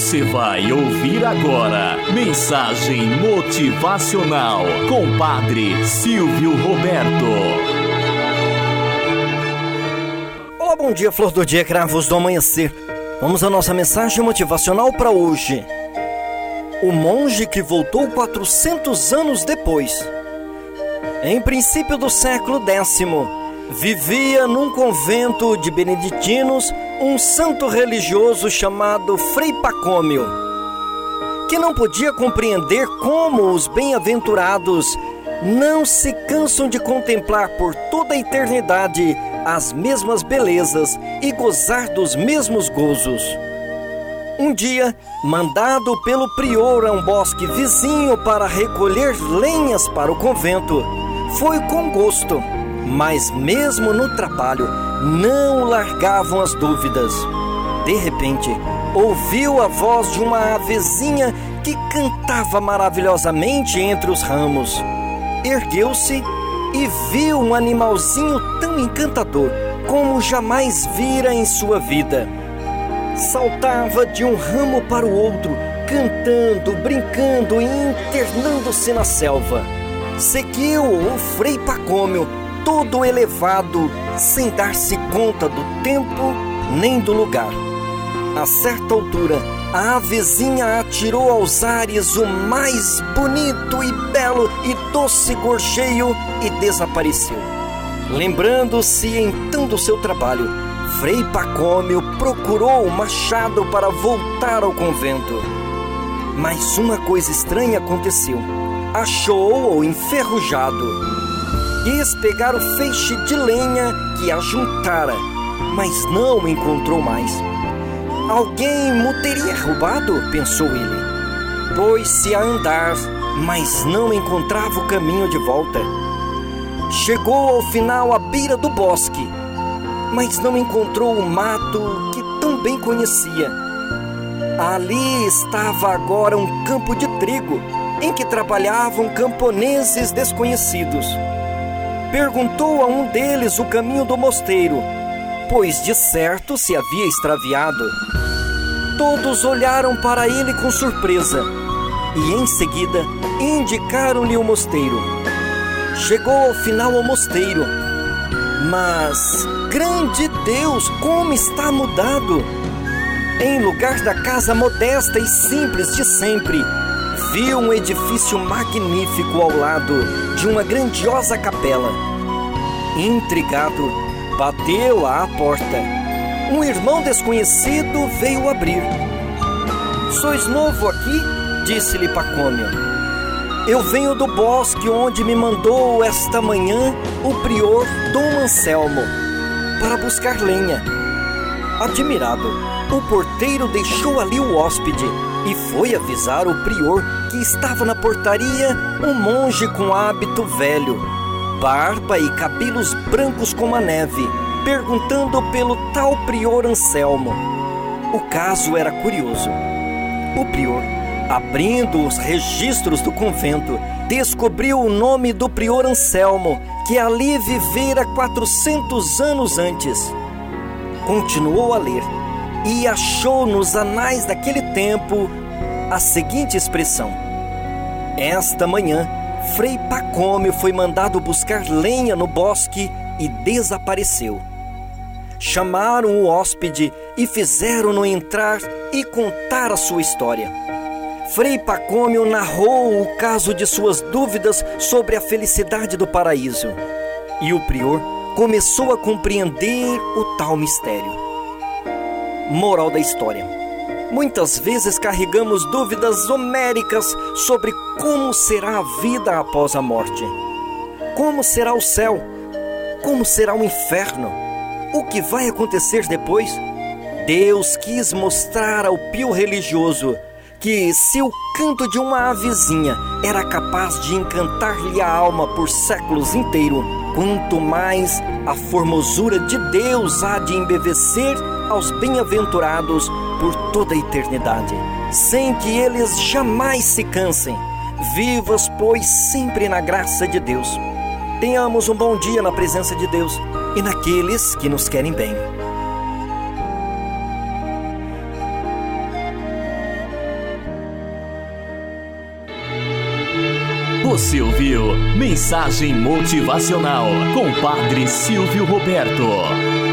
Você vai ouvir agora Mensagem Motivacional com Padre Silvio Roberto. Olá, bom dia, flor do dia, cravos do amanhecer. Vamos à nossa mensagem motivacional para hoje. O monge que voltou 400 anos depois. Em princípio do século X, vivia num convento de beneditinos um santo religioso chamado Frei Pacômio, que não podia compreender como os bem-aventurados não se cansam de contemplar por toda a eternidade as mesmas belezas e gozar dos mesmos gozos. Um dia, mandado pelo prior a um bosque vizinho para recolher lenhas para o convento, foi com gosto mas mesmo no trabalho não largavam as dúvidas. De repente, ouviu a voz de uma avezinha que cantava maravilhosamente entre os ramos. Ergueu-se e viu um animalzinho tão encantador como jamais vira em sua vida. Saltava de um ramo para o outro, cantando, brincando e internando-se na selva. Seguiu o Frei Pacômio todo elevado, sem dar-se conta do tempo nem do lugar. A certa altura, a avezinha atirou aos ares o mais bonito e belo e doce gorjeio e desapareceu. Lembrando-se então do seu trabalho, Frei Pacômio procurou o machado para voltar ao convento. Mas uma coisa estranha aconteceu. Achou-o enferrujado quis pegar o feixe de lenha que ajuntara, mas não encontrou mais. Alguém me teria roubado, pensou ele. Pôs-se a andar, mas não encontrava o caminho de volta. Chegou ao final à beira do bosque, mas não encontrou o mato que tão bem conhecia. Ali estava agora um campo de trigo em que trabalhavam camponeses desconhecidos perguntou a um deles o caminho do mosteiro, pois de certo se havia extraviado. Todos olharam para ele com surpresa e em seguida indicaram-lhe o mosteiro. Chegou ao final ao mosteiro, mas, grande Deus, como está mudado! Em lugar da casa modesta e simples de sempre, viu um edifício magnífico ao lado de uma grandiosa capela. Intrigado, bateu à porta. Um irmão desconhecido veio abrir. Sois novo aqui? disse-lhe Pacômio. Eu venho do bosque onde me mandou esta manhã o prior Dom Anselmo para buscar lenha. Admirado, o porteiro deixou ali o hóspede e foi avisar o prior que estava na portaria um monge com hábito velho, barba e cabelos brancos como a neve, perguntando pelo tal prior Anselmo. O caso era curioso. O prior, abrindo os registros do convento, descobriu o nome do prior Anselmo, que ali vivera 400 anos antes. Continuou a ler e achou nos anais daquele tempo a seguinte expressão: Esta manhã, Frei Pacômio foi mandado buscar lenha no bosque e desapareceu. Chamaram o hóspede e fizeram-no entrar e contar a sua história. Frei Pacômio narrou o caso de suas dúvidas sobre a felicidade do paraíso. E o prior começou a compreender o tal mistério. Moral da história. Muitas vezes carregamos dúvidas homéricas sobre como será a vida após a morte. Como será o céu? Como será o inferno? O que vai acontecer depois? Deus quis mostrar ao pio religioso que se o canto de uma avezinha era capaz de encantar-lhe a alma por séculos inteiro, quanto mais a formosura de Deus há de embevecer aos bem-aventurados por toda a eternidade, sem que eles jamais se cansem. Vivas, pois, sempre na graça de Deus. Tenhamos um bom dia na presença de Deus e naqueles que nos querem bem. Você ouviu Mensagem Motivacional com Padre Silvio Roberto.